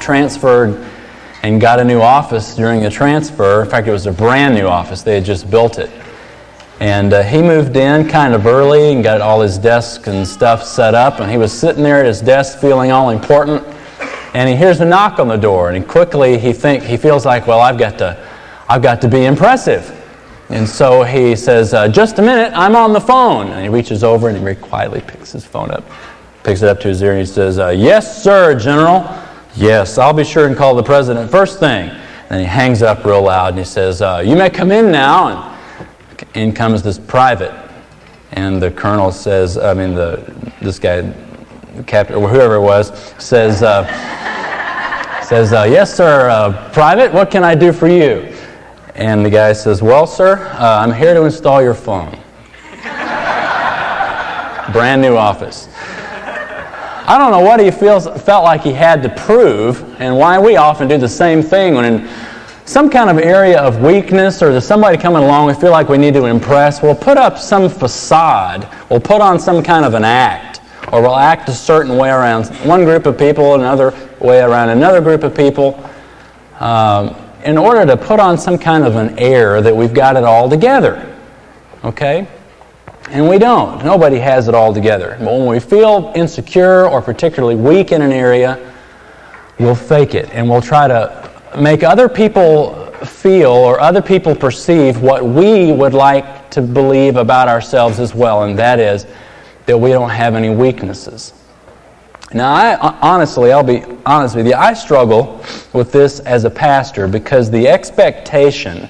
Transferred and got a new office during the transfer. In fact, it was a brand new office, they had just built it. And uh, he moved in kind of early and got all his desk and stuff set up. And he was sitting there at his desk feeling all important. And he hears a knock on the door. And quickly he think he feels like, well, I've got to, I've got to be impressive. And so he says, uh, just a minute, I'm on the phone. And he reaches over and he very quietly picks his phone up, picks it up to his ear, and he says, uh, yes, sir, General. Yes, I'll be sure and call the president first thing. And he hangs up real loud and he says, uh, you may come in now. And in comes this private, and the colonel says, I mean, the this guy, captain or whoever it was, says, uh, says, uh, yes, sir, uh, private, what can I do for you? And the guy says, well, sir, uh, I'm here to install your phone. Brand new office. I don't know what he feels, felt like he had to prove, and why we often do the same thing when in some kind of area of weakness or there's somebody coming along we feel like we need to impress, we'll put up some facade. We'll put on some kind of an act. Or we'll act a certain way around one group of people, another way around another group of people, um, in order to put on some kind of an air that we've got it all together. Okay? And we don't. Nobody has it all together. But when we feel insecure or particularly weak in an area, we'll fake it and we'll try to make other people feel or other people perceive what we would like to believe about ourselves as well, and that is that we don't have any weaknesses. Now, I, honestly, I'll be honest with you, I struggle with this as a pastor because the expectation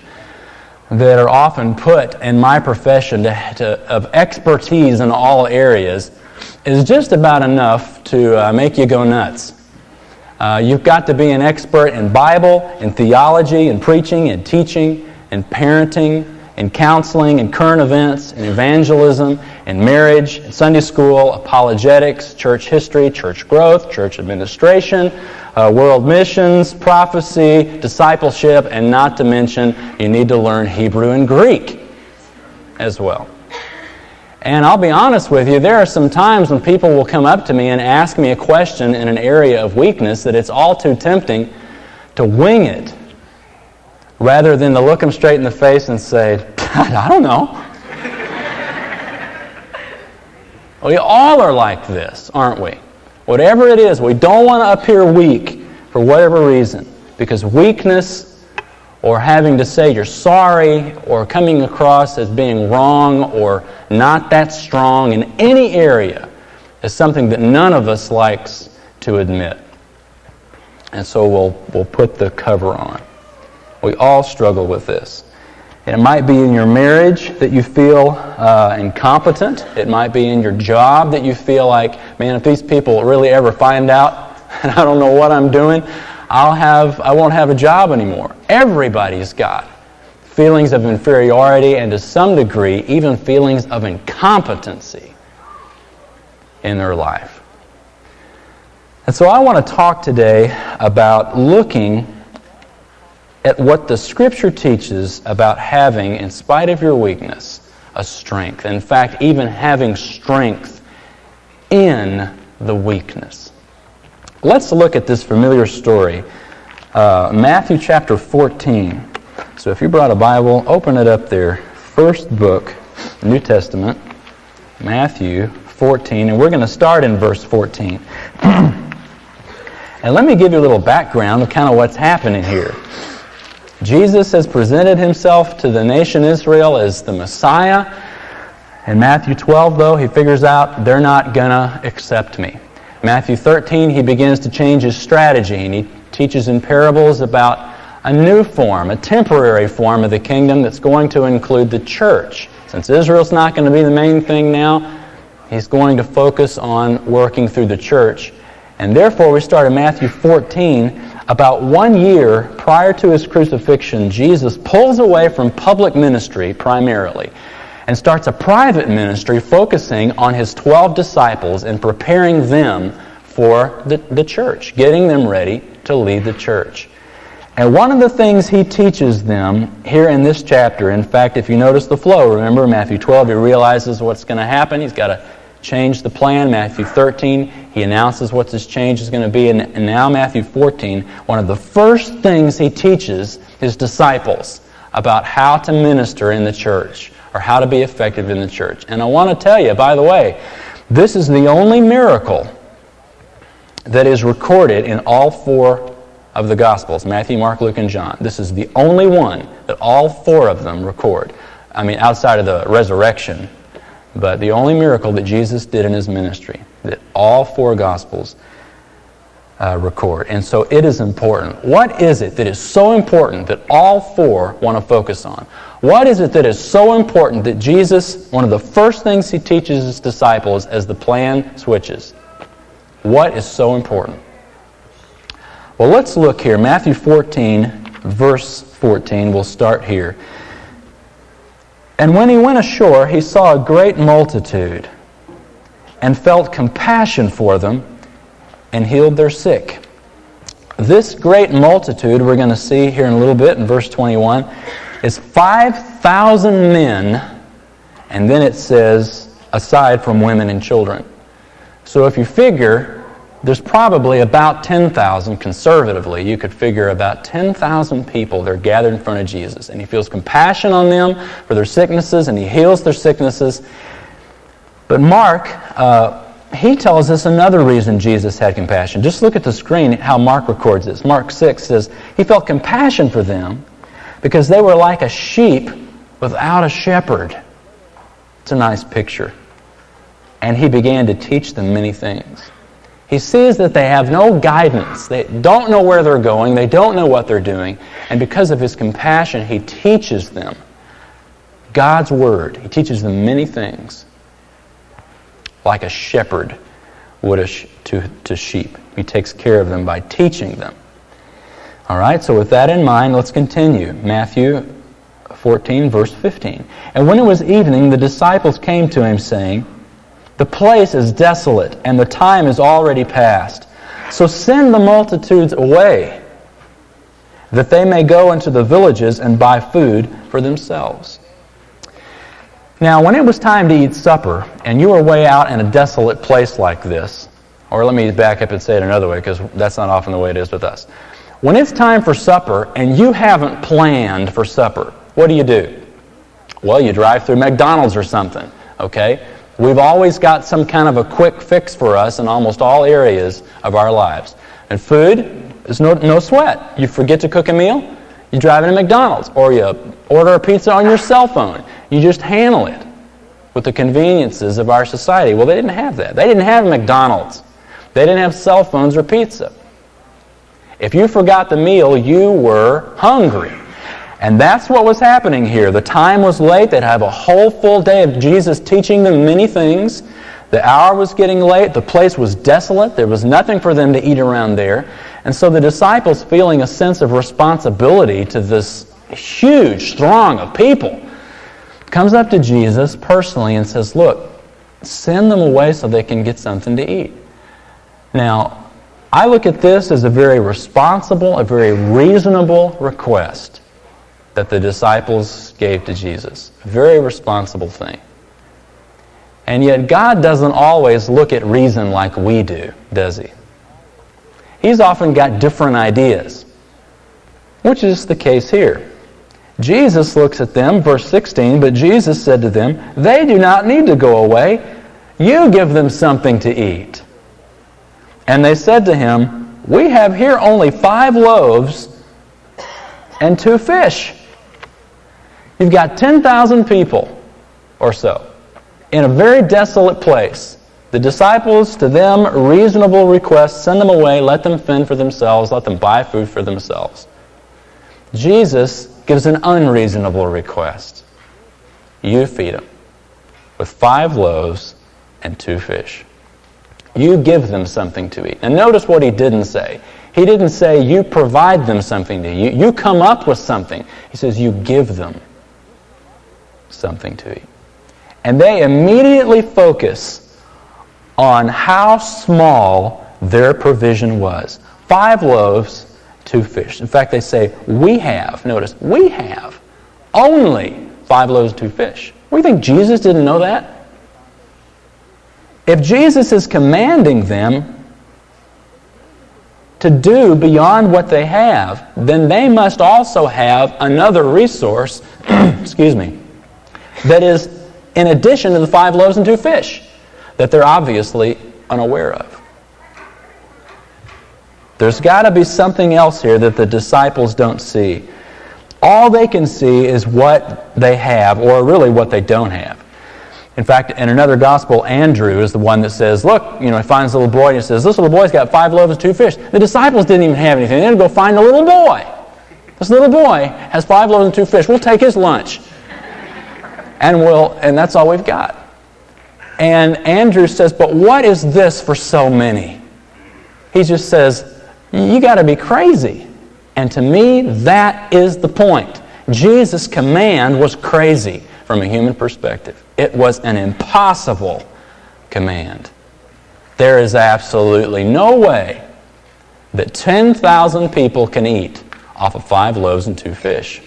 that are often put in my profession to, to, of expertise in all areas is just about enough to uh, make you go nuts. Uh, you've got to be an expert in Bible, in theology, in preaching, in teaching, in parenting, in counseling, in current events, in evangelism, in marriage, in Sunday school, apologetics, church history, church growth, church administration, uh, world missions, prophecy, discipleship, and not to mention you need to learn Hebrew and Greek as well. And I'll be honest with you, there are some times when people will come up to me and ask me a question in an area of weakness that it's all too tempting to wing it rather than to look them straight in the face and say, I don't know. we all are like this, aren't we? Whatever it is, we don't want to appear weak for whatever reason because weakness or having to say you're sorry or coming across as being wrong or not that strong in any area is something that none of us likes to admit. And so we'll, we'll put the cover on. We all struggle with this. And It might be in your marriage that you feel uh, incompetent. It might be in your job that you feel like, man, if these people really ever find out and I don't know what I'm doing, I'll have, I won't have a job anymore. Everybody's got feelings of inferiority and to some degree, even feelings of incompetency in their life. And so I want to talk today about looking at what the Scripture teaches about having, in spite of your weakness, a strength. In fact, even having strength in the weakness. Let's look at this familiar story. Uh, Matthew chapter 14. So if you brought a Bible, open it up there. First book, New Testament, Matthew 14, and we're going to start in verse 14. and let me give you a little background of kind of what's happening here. Jesus has presented himself to the nation Israel as the Messiah. In Matthew 12, though, he figures out they're not going to accept me. Matthew 13, he begins to change his strategy and he teaches in parables about a new form, a temporary form of the kingdom that's going to include the church. Since Israel's not going to be the main thing now, he's going to focus on working through the church. And therefore, we start in Matthew 14. About one year prior to his crucifixion, Jesus pulls away from public ministry primarily and starts a private ministry focusing on his 12 disciples and preparing them for the, the church, getting them ready to lead the church. And one of the things he teaches them here in this chapter, in fact, if you notice the flow, remember Matthew 12, he realizes what's going to happen. He's got to change the plan. Matthew 13, he announces what this change is going to be. And, and now, Matthew 14, one of the first things he teaches his disciples about how to minister in the church or how to be effective in the church. And I want to tell you, by the way, this is the only miracle that is recorded in all four of the Gospels Matthew, Mark, Luke, and John. This is the only one that all four of them record. I mean, outside of the resurrection, but the only miracle that Jesus did in his ministry that all four Gospels uh, record. And so it is important. What is it that is so important that all four want to focus on? What is it that is so important that Jesus, one of the first things he teaches his disciples as the plan switches? What is so important? Well, let's look here. Matthew 14, verse 14. We'll start here. And when he went ashore, he saw a great multitude and felt compassion for them and healed their sick. This great multitude, we're going to see here in a little bit in verse 21, is 5,000 men, and then it says, aside from women and children. So if you figure there's probably about 10,000, conservatively, you could figure about 10,000 people that are gathered in front of Jesus. And he feels compassion on them for their sicknesses and he heals their sicknesses. But Mark, uh, he tells us another reason Jesus had compassion. Just look at the screen how Mark records this. Mark 6 says, He felt compassion for them because they were like a sheep without a shepherd. It's a nice picture. And he began to teach them many things. He sees that they have no guidance. They don't know where they're going. They don't know what they're doing. And because of his compassion, he teaches them God's Word. He teaches them many things, like a shepherd would to, to sheep. He takes care of them by teaching them. All right, so with that in mind, let's continue. Matthew 14, verse 15. And when it was evening, the disciples came to him, saying, the place is desolate, and the time is already past. So send the multitudes away, that they may go into the villages and buy food for themselves. Now, when it was time to eat supper, and you were way out in a desolate place like this, or let me back up and say it another way, because that's not often the way it is with us. When it's time for supper, and you haven't planned for supper, what do you do? Well, you drive through McDonald's or something, okay? We've always got some kind of a quick fix for us in almost all areas of our lives. And food is no, no sweat. You forget to cook a meal, you drive into McDonald's, or you order a pizza on your cell phone. You just handle it with the conveniences of our society. Well, they didn't have that. They didn't have McDonald's. They didn't have cell phones or pizza. If you forgot the meal, you were hungry. And that's what was happening here. The time was late. They'd have a whole full day of Jesus teaching them many things. The hour was getting late. The place was desolate. There was nothing for them to eat around there. And so the disciples, feeling a sense of responsibility to this huge throng of people, comes up to Jesus personally and says, Look, send them away so they can get something to eat. Now, I look at this as a very responsible, a very reasonable request that the disciples gave to Jesus. Very responsible thing. And yet, God doesn't always look at reason like we do, does He? He's often got different ideas, which is the case here. Jesus looks at them, verse 16, but Jesus said to them, They do not need to go away. You give them something to eat. And they said to him, We have here only five loaves and two fish. You've got 10,000 people or so in a very desolate place. The disciples, to them, reasonable request send them away, let them fend for themselves, let them buy food for themselves. Jesus gives an unreasonable request. You feed them with five loaves and two fish. You give them something to eat. And notice what he didn't say. He didn't say, you provide them something to eat. You, you come up with something. He says, you give them something to eat. And they immediately focus on how small their provision was. Five loaves, two fish. In fact, they say, we have, notice, we have only five loaves and two fish. We think Jesus didn't know that? If Jesus is commanding them to do beyond what they have, then they must also have another resource, excuse me, that is in addition to the five loaves and two fish that they're obviously unaware of. There's got to be something else here that the disciples don't see. All they can see is what they have, or really what they don't have. In fact, in another gospel, Andrew is the one that says, Look, you know, he finds a little boy and he says, This little boy's got five loaves and two fish. The disciples didn't even have anything. They had to go find the little boy. This little boy has five loaves and two fish. We'll take his lunch. And we'll and that's all we've got. And Andrew says, But what is this for so many? He just says, you got to be crazy. And to me, that is the point. Jesus' command was crazy from a human perspective. It was an impossible command. There is absolutely no way that 10,000 people can eat off of five loaves and two fish.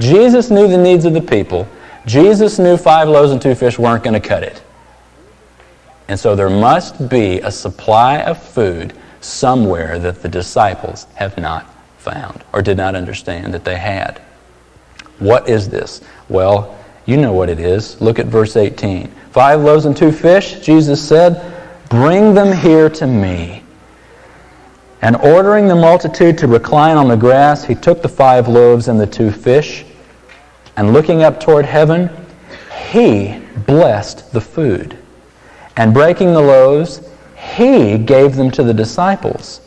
Jesus knew the needs of the people. Jesus knew five loaves and two fish weren't going to cut it. And so there must be a supply of food somewhere that the disciples have not found or did not understand that they had. What is this? Well, you know what it is. Look at verse 18. Five loaves and two fish, Jesus said, Bring them here to me. And ordering the multitude to recline on the grass, he took the five loaves and the two fish, and looking up toward heaven, he blessed the food. And breaking the loaves, he gave them to the disciples,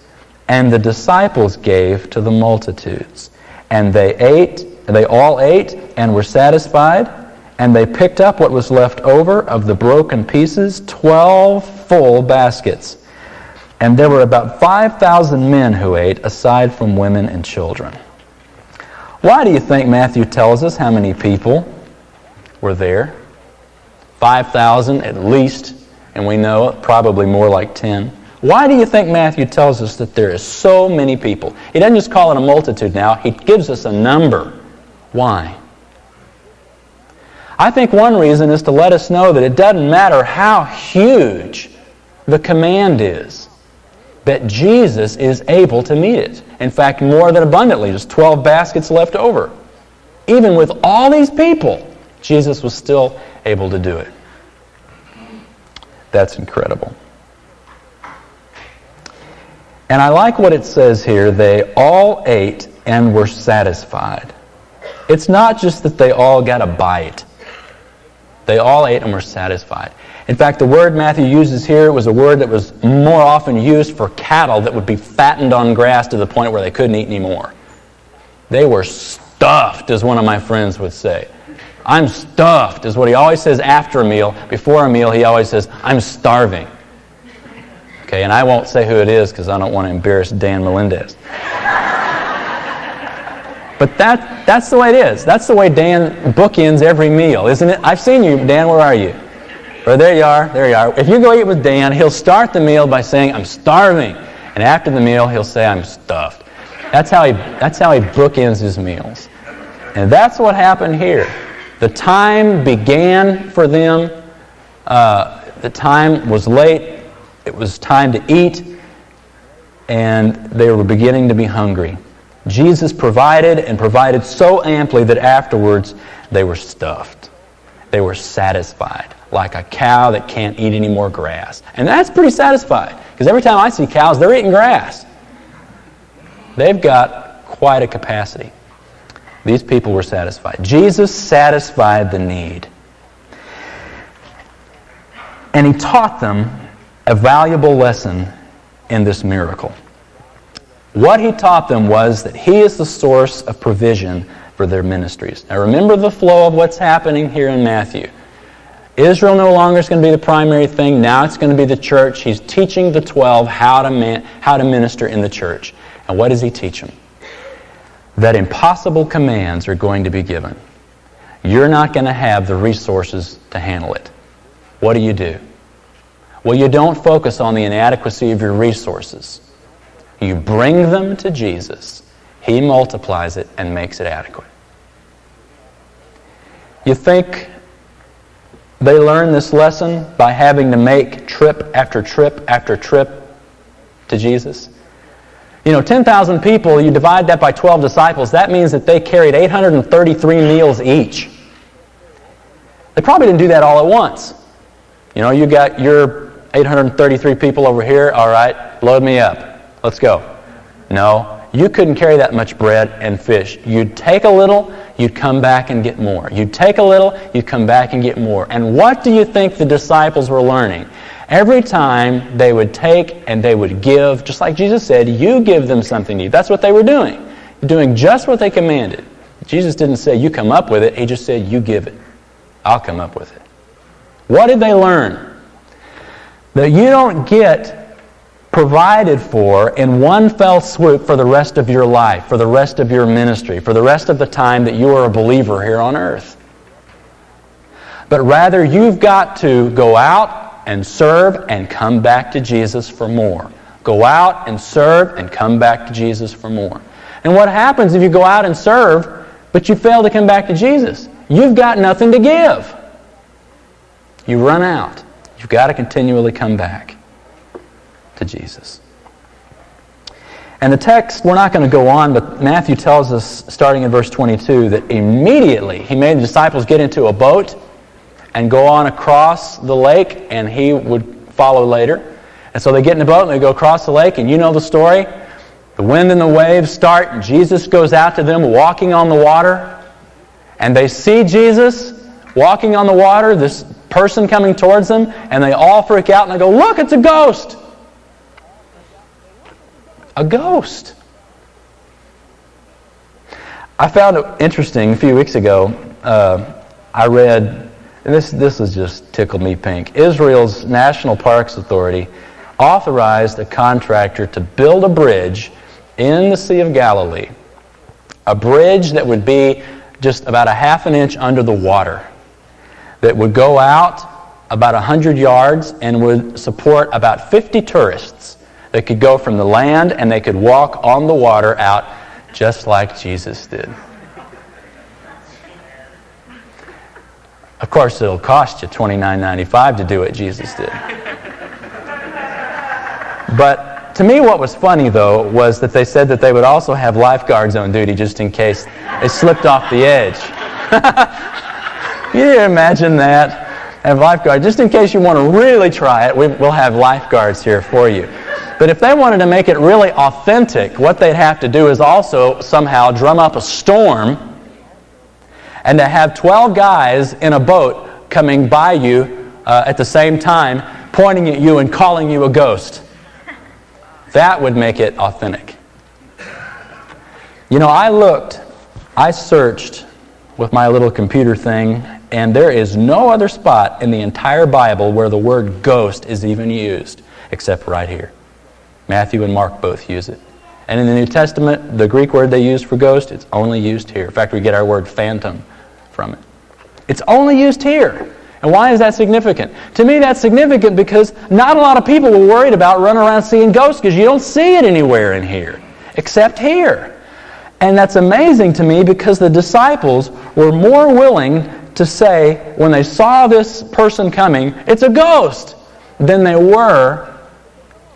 and the disciples gave to the multitudes. And they ate, they all ate and were satisfied, and they picked up what was left over of the broken pieces, 12 full baskets. And there were about 5,000 men who ate, aside from women and children. Why do you think Matthew tells us how many people were there? 5,000 at least and we know probably more like 10. Why do you think Matthew tells us that there is so many people? He doesn't just call it a multitude now, he gives us a number. Why? I think one reason is to let us know that it doesn't matter how huge the command is, that Jesus is able to meet it. In fact, more than abundantly, just 12 baskets left over. Even with all these people, Jesus was still able to do it. That's incredible. And I like what it says here. They all ate and were satisfied. It's not just that they all got a bite. They all ate and were satisfied. In fact, the word Matthew uses here was a word that was more often used for cattle that would be fattened on grass to the point where they couldn't eat anymore. They were stuffed, as one of my friends would say. I'm stuffed, is what he always says after a meal. Before a meal, he always says, I'm starving. Okay, and I won't say who it is because I don't want to embarrass Dan Melendez. but that, that's the way it is. That's the way Dan bookends every meal, isn't it? I've seen you, Dan. Where are you? Or there you are. There you are. If you go eat with Dan, he'll start the meal by saying, I'm starving. And after the meal, he'll say, I'm stuffed. That's how he, that's how he bookends his meals. And that's what happened here. The time began for them. Uh, the time was late. It was time to eat. And they were beginning to be hungry. Jesus provided and provided so amply that afterwards they were stuffed. They were satisfied, like a cow that can't eat any more grass. And that's pretty satisfied, because every time I see cows, they're eating grass. They've got quite a capacity. These people were satisfied. Jesus satisfied the need. And he taught them a valuable lesson in this miracle. What he taught them was that he is the source of provision for their ministries. Now remember the flow of what's happening here in Matthew. Israel no longer is going to be the primary thing. Now it's going to be the church. He's teaching the 12 how to, man, how to minister in the church. And what does he teach them? that impossible commands are going to be given. You're not going to have the resources to handle it. What do you do? Well, you don't focus on the inadequacy of your resources. You bring them to Jesus. He multiplies it and makes it adequate. You think they learn this lesson by having to make trip after trip after trip to Jesus? You know, 10,000 people, you divide that by 12 disciples, that means that they carried 833 meals each. They probably didn't do that all at once. You know, you got your 833 people over here, all right, load me up. Let's go. No, you couldn't carry that much bread and fish. You'd take a little, you'd come back and get more. You'd take a little, you'd come back and get more. And what do you think the disciples were learning? Every time they would take and they would give, just like Jesus said, you give them something to eat. That's what they were doing. Doing just what they commanded. Jesus didn't say, you come up with it. He just said, you give it. I'll come up with it. What did they learn? That you don't get provided for in one fell swoop for the rest of your life, for the rest of your ministry, for the rest of the time that you are a believer here on earth. But rather, you've got to go out and serve and come back to Jesus for more. Go out and serve and come back to Jesus for more. And what happens if you go out and serve, but you fail to come back to Jesus? You've got nothing to give. You run out. You've got to continually come back to Jesus. And the text, we're not going to go on, but Matthew tells us, starting in verse 22, that immediately he made the disciples get into a boat and go on across the lake, and he would follow later. And so they get in the boat and they go across the lake, and you know the story. The wind and the waves start, and Jesus goes out to them walking on the water. And they see Jesus walking on the water, this person coming towards them, and they all freak out and they go, Look, it's a ghost! A ghost. I found it interesting a few weeks ago. Uh, I read and this, this has just tickled me pink. Israel's National Parks Authority authorized a contractor to build a bridge in the Sea of Galilee, a bridge that would be just about a half an inch under the water, that would go out about 100 yards and would support about 50 tourists that could go from the land and they could walk on the water out just like Jesus did. Of course, it'll cost you $29.95 to do what Jesus did. But to me, what was funny, though, was that they said that they would also have lifeguards on duty just in case they slipped off the edge. You imagine that? Have lifeguards, just in case you want to really try it, we, will have lifeguards here for you. But if they wanted to make it really authentic, what they'd have to do is also somehow drum up a storm and to have 12 guys in a boat coming by you uh, at the same time, pointing at you and calling you a ghost. That would make it authentic. You know, I looked, I searched with my little computer thing, and there is no other spot in the entire Bible where the word ghost is even used, except right here. Matthew and Mark both use it. And in the New Testament, the Greek word they use for ghost, it's only used here. In fact, we get our word phantom from it. It's only used here. And why is that significant? To me, that's significant because not a lot of people were worried about running around seeing ghosts because you don't see it anywhere in here, except here. And that's amazing to me because the disciples were more willing to say, when they saw this person coming, it's a ghost, than they were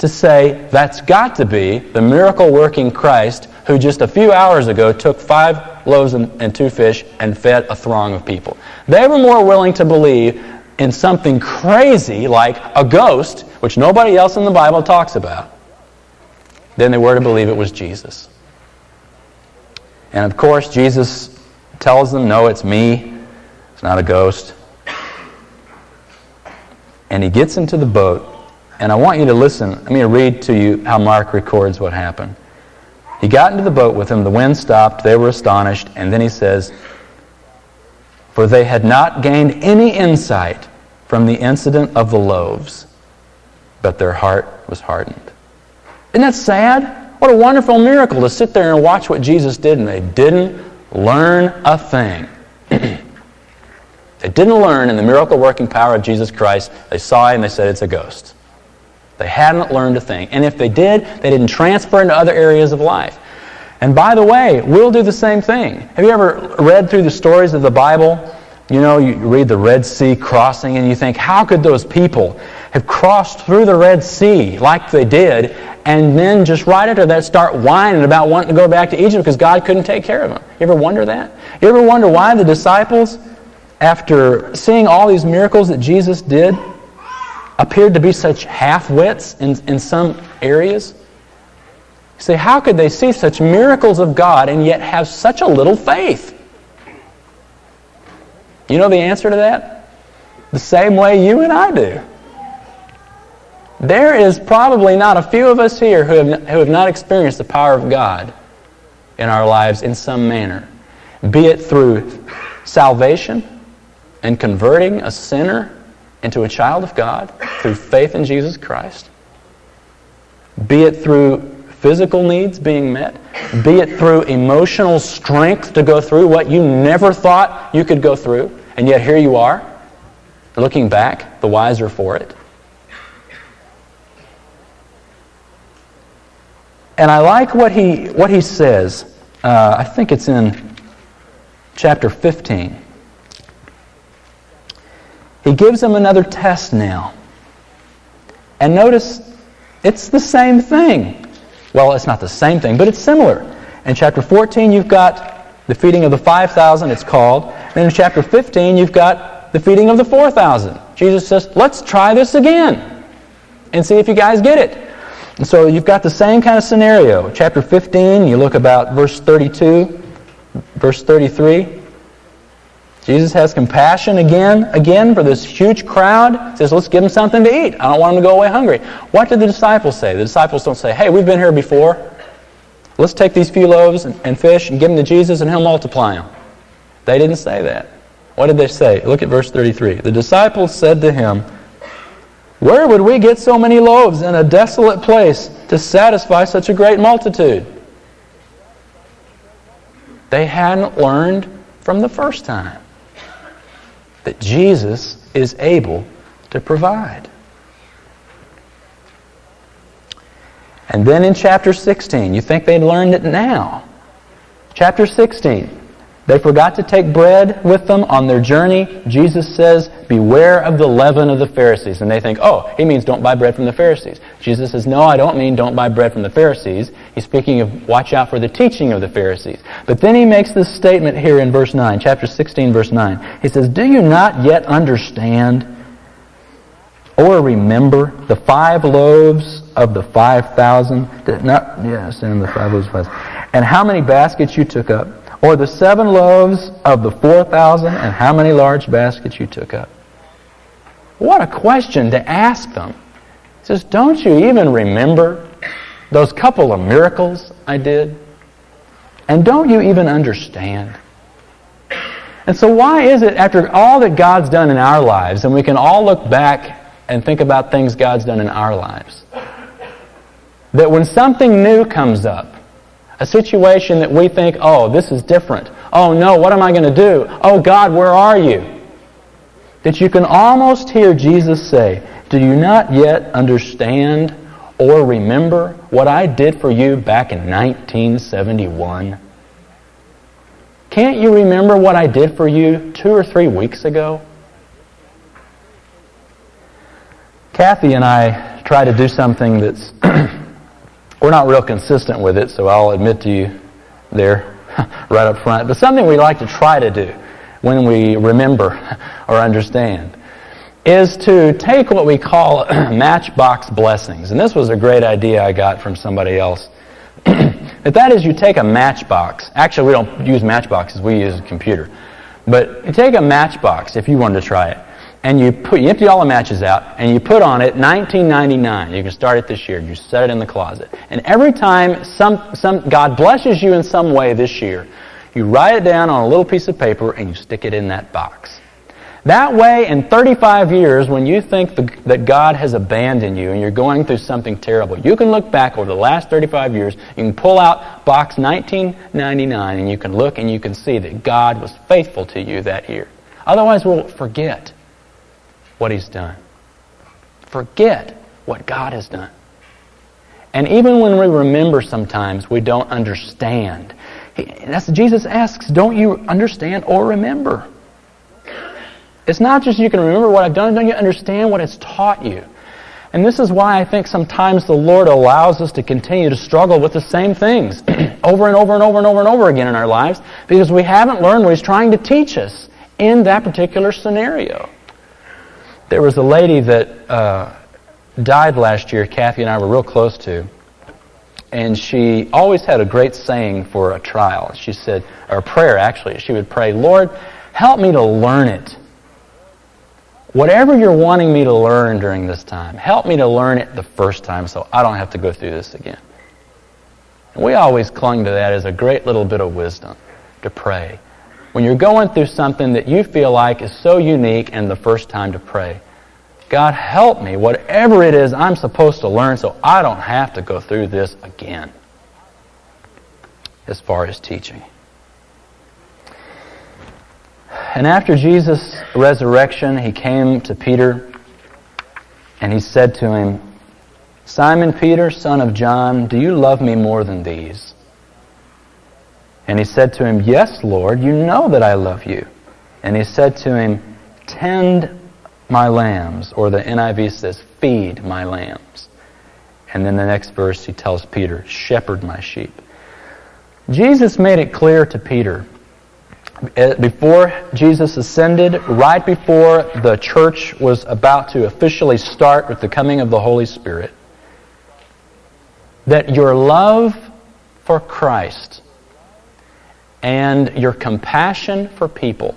to say, that's got to be the miracle working Christ who just a few hours ago took five loaves and, and, two fish and fed a throng of people. They were more willing to believe in something crazy like a ghost, which nobody else in the Bible talks about, than they were to believe it was Jesus. And of course, Jesus tells them, No, it's me. It's not a ghost. And he gets into the boat. And I want you to listen. Let me read to you how Mark records what happened. He got into the boat with him. The wind stopped. They were astonished. And then he says, For they had not gained any insight from the incident of the loaves, but their heart was hardened. Isn't that sad? What a wonderful miracle to sit there and watch what Jesus did, and they didn't learn a thing. they didn't learn in the miracle working power of Jesus Christ. They saw him and they said, It's a ghost. They hadn't learned a thing. And if they did, they didn't transfer into other areas of life. And by the way, we'll do the same thing. Have you ever read through the stories of the Bible? You know, you read the Red Sea crossing and you think, how could those people have crossed through the Red Sea like they did and then just right after that start whining about wanting to go back to Egypt because God couldn't take care of them? You ever wonder that? You ever wonder why the disciples, after seeing all these miracles that Jesus did, appeared to be such half-wits in, in some areas? say, how could they see such miracles of God and yet have such a little faith? You know the answer to that? The same way you and I do. There is probably not a few of us here who have, who have not experienced the power of God in our lives in some manner, be it through salvation and converting a sinner into a child of God through faith in Jesus Christ, be it through physical needs being met, be it through emotional strength to go through what you never thought you could go through, and yet here you are, looking back, the wiser for it. And I like what he, what he says. Uh, I think it's in chapter 15. He gives them another test now. And notice, it's the same thing. Well, it's not the same thing, but it's similar. In chapter 14, you've got the feeding of the 5,000, it's called. And in chapter 15, you've got the feeding of the 4,000. Jesus says, let's try this again and see if you guys get it. And so you've got the same kind of scenario. Chapter 15, you look about verse 32, verse 33. Jesus has compassion again, again for this huge crowd. He says, let's give them something to eat. I don't want them to go away hungry. What did the disciples say? The disciples don't say, hey, we've been here before. Let's take these few loaves and, and fish and give them to Jesus and he'll multiply them. They didn't say that. What did they say? Look at verse 33. The disciples said to him, Where would we get so many loaves in a desolate place to satisfy such a great multitude? They hadn't learned from the first time that Jesus is able to provide. And then in chapter 16, you think they'd learned it now. Chapter 16, they forgot to take bread with them on their journey. Jesus says, Beware of the leaven of the Pharisees. And they think, oh, he means don't buy bread from the Pharisees. Jesus says, No, I don't mean don't buy bread from the Pharisees. He's speaking of watch out for the teaching of the Pharisees. But then he makes this statement here in verse 9, chapter 16, verse 9. He says, Do you not yet understand or remember the five loaves of the 5,000? Not, Yes, and the five loaves of 5,000. And how many baskets you took up? Or the seven loaves of the 4,000 and how many large baskets you took up? What a question to ask them. He says, Don't you even remember those couple of miracles I did? And don't you even understand? And so, why is it, after all that God's done in our lives, and we can all look back and think about things God's done in our lives, that when something new comes up, a situation that we think, oh, this is different. Oh, no, what am I going to do? Oh, God, where are you? That you can almost hear Jesus say, Do you not yet understand or remember what I did for you back in 1971? Can't you remember what I did for you two or three weeks ago? Kathy and I try to do something that's We're not real consistent with it, so I'll admit to you there right up front. But something we like to try to do when we remember or understand is to take what we call matchbox blessings. And this was a great idea I got from somebody else. but that is you take a matchbox. Actually, we don't use matchboxes, we use a computer. But you take a matchbox if you wanted to try it and you put you empty all the matches out and you put on it 1999 you can start it this year. You set it in the closet. And every time some, some god blesses you in some way this year you write it down on a little piece of paper and you stick it in that box. That way in 35 years when you think the, that god has abandoned you and you're going through something terrible you can look back over the last 35 years. You can pull out box 1999 and you can look and you can see that god was faithful to you that year. Otherwise we'll forget what he's done. Forget what God has done. And even when we remember sometimes, we don't understand. That's Jesus asks, don't you understand or remember? It's not just you can remember what I've done, don't you understand what it's taught you? And this is why I think sometimes the Lord allows us to continue to struggle with the same things over and over and over and over and over again in our lives because we haven't learned what He's trying to teach us in that particular scenario. There was a lady that uh, died last year, Kathy and I were real close to, and she always had a great saying for a trial. She said, or a prayer actually, she would pray, Lord, help me to learn it. Whatever you're wanting me to learn during this time, help me to learn it the first time so I don't have to go through this again. And we always clung to that as a great little bit of wisdom to pray. When you're going through something that you feel like is so unique and the first time to pray, God, help me, whatever it is I'm supposed to learn, so I don't have to go through this again as far as teaching. And after Jesus' resurrection, he came to Peter and he said to him, Simon Peter, son of John, do you love me more than these? And he said to him, Yes, Lord, you know that I love you. And he said to him, Tend my lambs, or the NIV says, Feed my lambs. And then the next verse he tells Peter, Shepherd my sheep. Jesus made it clear to Peter uh, before Jesus ascended, right before the church was about to officially start with the coming of the Holy Spirit, that your love for Christ and your compassion for people,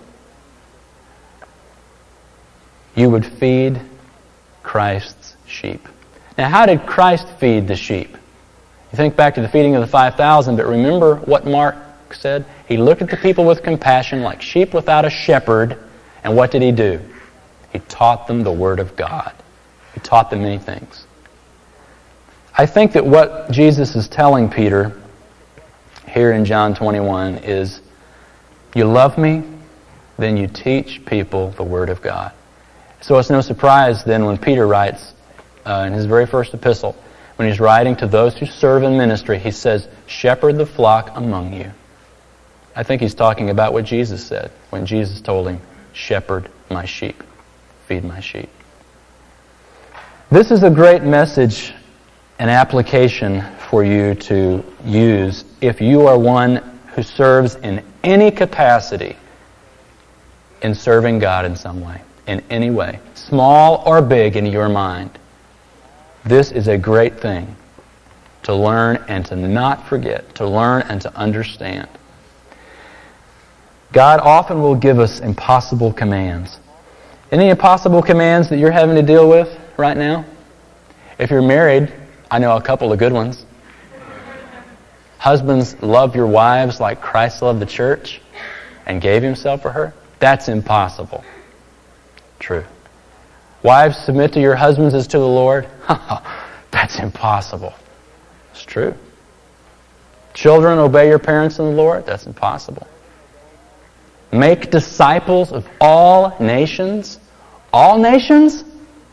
you would feed Christ's sheep. Now, how did Christ feed the sheep? You think back to the feeding of the 5,000, but remember what Mark said? He looked at the people with compassion like sheep without a shepherd. And what did he do? He taught them the Word of God. He taught them many things. I think that what Jesus is telling Peter here in John 21 is you love me, then you teach people the Word of God. So it's no surprise then when Peter writes uh, in his very first epistle, when he's writing to those who serve in ministry, he says, Shepherd the flock among you. I think he's talking about what Jesus said when Jesus told him, Shepherd my sheep, feed my sheep. This is a great message and application for you to use if you are one who serves in any capacity in serving God in some way, in any way, small or big in your mind. This is a great thing to learn and to not forget, to learn and to understand. God often will give us impossible commands. Any impossible commands that you're having to deal with right now? If you're married, I know a couple of good ones. Husbands, love your wives like Christ loved the church and gave himself for her. That's impossible. True. Wives, submit to your husbands as to the Lord. That's impossible. It's true. Children, obey your parents in the Lord. That's impossible. Make disciples of all nations. All nations?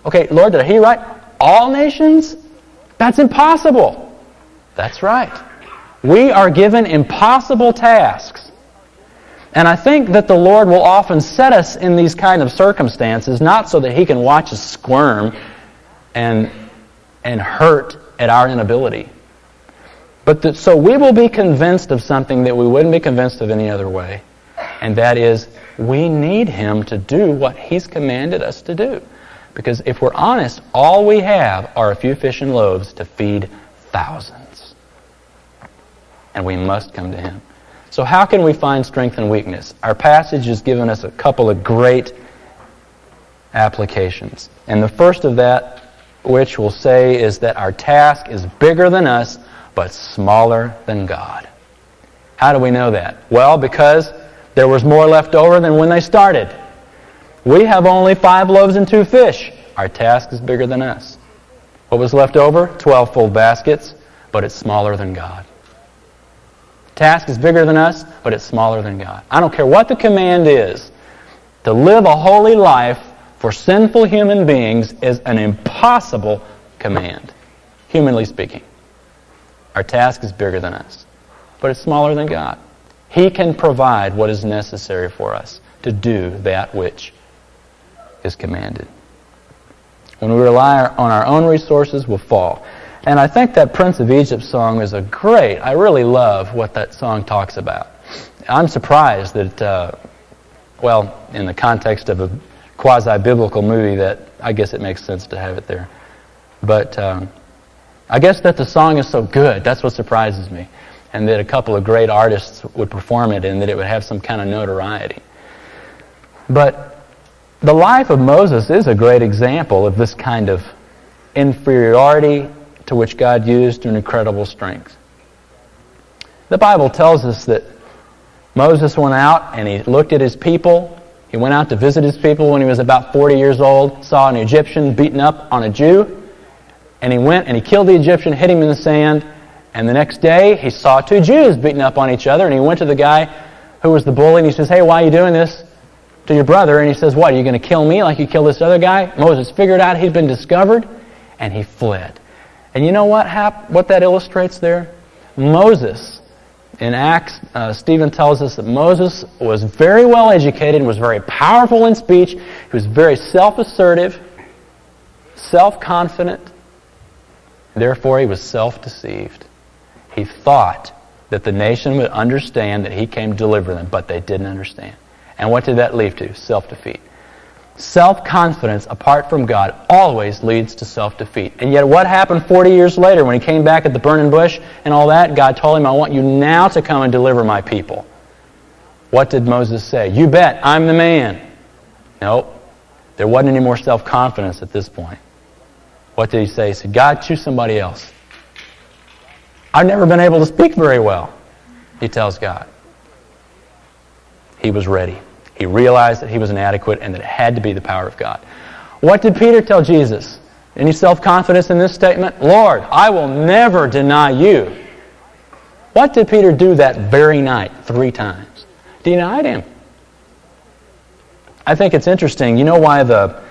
Okay, Lord, did I hear you right? All nations? That's impossible. That's right. We are given impossible tasks. And I think that the Lord will often set us in these kind of circumstances, not so that He can watch us squirm and, and hurt at our inability, but that, so we will be convinced of something that we wouldn't be convinced of any other way and that is we need Him to do what He's commanded us to do. Because if we're honest, all we have are a few fish and loaves to feed thousands. And we must come to Him. So, how can we find strength and weakness? Our passage has given us a couple of great applications. And the first of that, which we'll say, is that our task is bigger than us, but smaller than God. How do we know that? Well, because there was more left over than when they started. We have only five loaves and two fish. Our task is bigger than us. What was left over? Twelve full baskets, but it's smaller than God. Task is bigger than us, but it's smaller than God. I don't care what the command is. To live a holy life for sinful human beings is an impossible command, humanly speaking. Our task is bigger than us, but it's smaller than God. He can provide what is necessary for us to do that which is commanded. When we rely on our own resources, we'll fall. And I think that Prince of Egypt song is a great, I really love what that song talks about. I'm surprised that, uh, well, in the context of a quasi biblical movie, that I guess it makes sense to have it there. But um, I guess that the song is so good, that's what surprises me. And that a couple of great artists would perform it and that it would have some kind of notoriety. But the life of Moses is a great example of this kind of inferiority to which God used an incredible strength. The Bible tells us that Moses went out and he looked at his people. He went out to visit his people when he was about 40 years old, saw an Egyptian beaten up on a Jew, and he went and he killed the Egyptian, hit him in the sand, and the next day he saw two Jews beaten up on each other, and he went to the guy who was the bully and he says, Hey, why are you doing this? to your brother, and he says, What, are you going to kill me like you killed this other guy? Moses figured out he'd been discovered, and he fled. And you know what, hap- what that illustrates there? Moses, in Acts, uh, Stephen tells us that Moses was very well educated, was very powerful in speech, he was very self assertive, self confident, therefore he was self deceived. He thought that the nation would understand that he came to deliver them, but they didn't understand. And what did that lead to? Self defeat. Self confidence apart from God always leads to self defeat. And yet, what happened 40 years later when he came back at the burning bush and all that? God told him, I want you now to come and deliver my people. What did Moses say? You bet, I'm the man. Nope. There wasn't any more self confidence at this point. What did he say? He said, God, choose somebody else. I've never been able to speak very well, he tells God. He was ready. He realized that he was inadequate and that it had to be the power of God. What did Peter tell Jesus? Any self confidence in this statement? Lord, I will never deny you. What did Peter do that very night three times? Denied him. I think it's interesting. You know why the,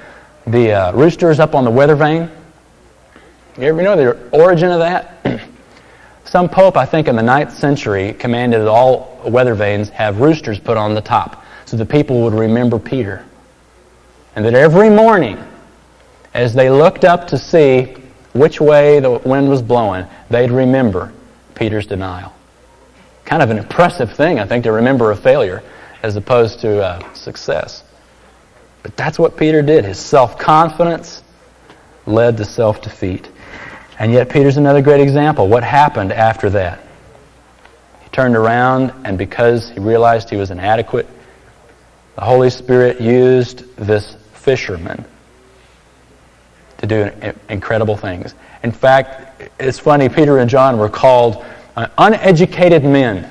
the uh, rooster is up on the weather vane? You ever know the origin of that? Some pope, I think in the ninth century, commanded that all weather vanes have roosters put on the top so the people would remember Peter. And that every morning, as they looked up to see which way the wind was blowing, they'd remember Peter's denial. Kind of an impressive thing, I think, to remember a failure as opposed to uh, success. But that's what Peter did. His self confidence led to self defeat. And yet, Peter's another great example. What happened after that? He turned around, and because he realized he was inadequate, the Holy Spirit used this fisherman to do incredible things. In fact, it's funny, Peter and John were called uh, uneducated men.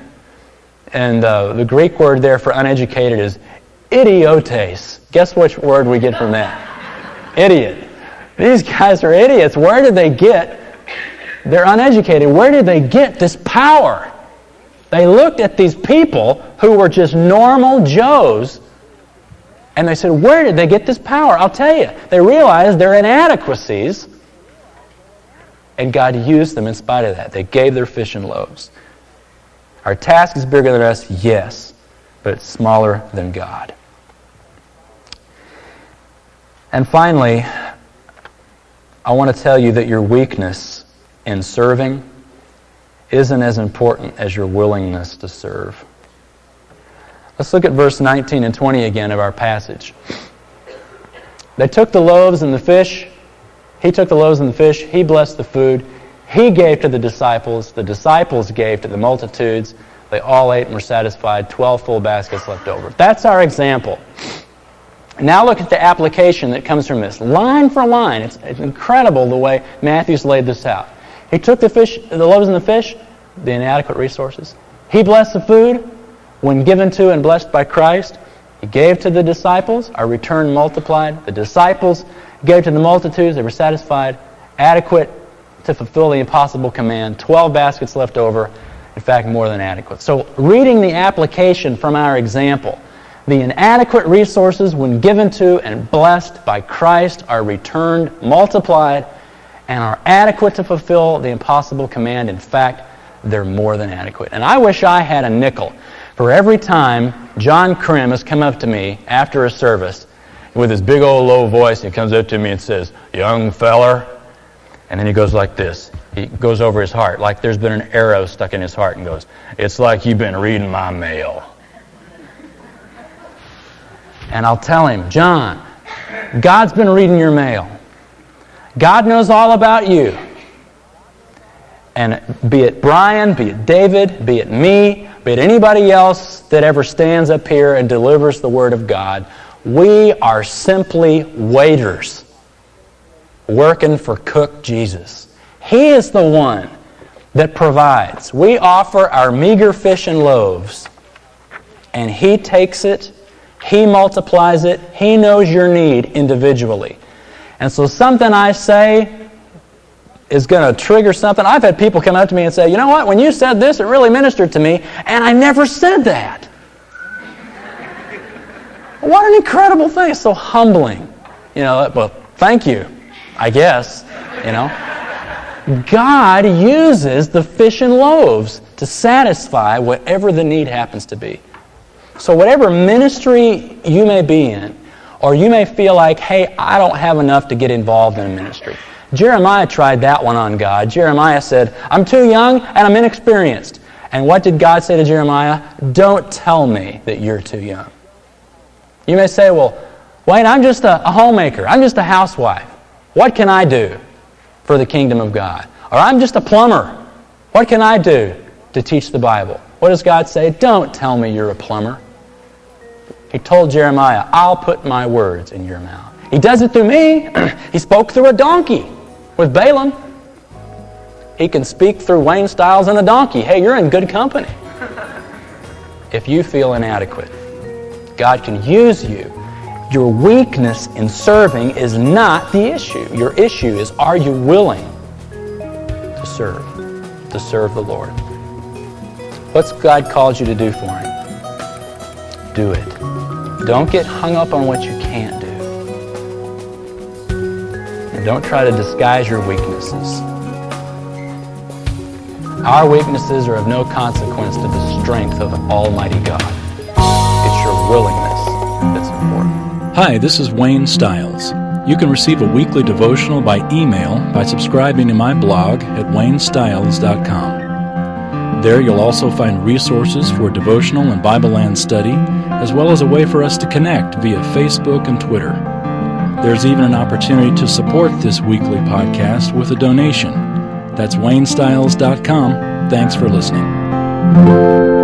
And uh, the Greek word there for uneducated is idiotes. Guess which word we get from that? Idiot. These guys are idiots. Where did they get? They're uneducated. Where did they get this power? They looked at these people who were just normal Joes and they said, Where did they get this power? I'll tell you. They realized their inadequacies, and God used them in spite of that. They gave their fish and loaves. Our task is bigger than us, yes, but it's smaller than God. And finally, I want to tell you that your weakness in serving isn't as important as your willingness to serve. Let's look at verse 19 and 20 again of our passage. They took the loaves and the fish. He took the loaves and the fish. He blessed the food. He gave to the disciples. The disciples gave to the multitudes. They all ate and were satisfied. Twelve full baskets left over. That's our example. Now look at the application that comes from this. Line for line. It's, it's incredible the way Matthew's laid this out. He took the fish, the loaves and the fish, the inadequate resources. He blessed the food when given to and blessed by Christ, he gave to the disciples, our return multiplied. The disciples gave to the multitudes, they were satisfied, adequate to fulfill the impossible command. Twelve baskets left over, in fact, more than adequate. So, reading the application from our example, the inadequate resources, when given to and blessed by Christ, are returned, multiplied, and are adequate to fulfill the impossible command. In fact, they're more than adequate. And I wish I had a nickel for every time John Krim has come up to me after a service with his big old low voice. He comes up to me and says, Young feller. And then he goes like this. He goes over his heart, like there's been an arrow stuck in his heart, and goes, It's like you've been reading my mail. And I'll tell him, John, God's been reading your mail. God knows all about you. And be it Brian, be it David, be it me, be it anybody else that ever stands up here and delivers the Word of God, we are simply waiters working for Cook Jesus. He is the one that provides. We offer our meager fish and loaves, and He takes it, He multiplies it, He knows your need individually. And so something I say is going to trigger something. I've had people come up to me and say, you know what, when you said this, it really ministered to me, and I never said that. what an incredible thing. It's so humbling. You know, well, thank you, I guess, you know. God uses the fish and loaves to satisfy whatever the need happens to be. So, whatever ministry you may be in, or you may feel like, hey, I don't have enough to get involved in a ministry. Jeremiah tried that one on God. Jeremiah said, I'm too young and I'm inexperienced. And what did God say to Jeremiah? Don't tell me that you're too young. You may say, well, Wayne, I'm just a, a homemaker. I'm just a housewife. What can I do for the kingdom of God? Or I'm just a plumber. What can I do to teach the Bible? What does God say? Don't tell me you're a plumber. He told Jeremiah, I'll put my words in your mouth. He does it through me. he spoke through a donkey with Balaam. He can speak through Wayne Stiles and a donkey. Hey, you're in good company. If you feel inadequate, God can use you. Your weakness in serving is not the issue. Your issue is are you willing to serve, to serve the Lord? What's God called you to do for Him? Do it. Don't get hung up on what you can't do. And don't try to disguise your weaknesses. Our weaknesses are of no consequence to the strength of Almighty God. It's your willingness that's important. Hi, this is Wayne Stiles. You can receive a weekly devotional by email by subscribing to my blog at waynestiles.com. There you'll also find resources for devotional and Bible Land study, as well as a way for us to connect via Facebook and Twitter. There's even an opportunity to support this weekly podcast with a donation. That's waynestiles.com. Thanks for listening.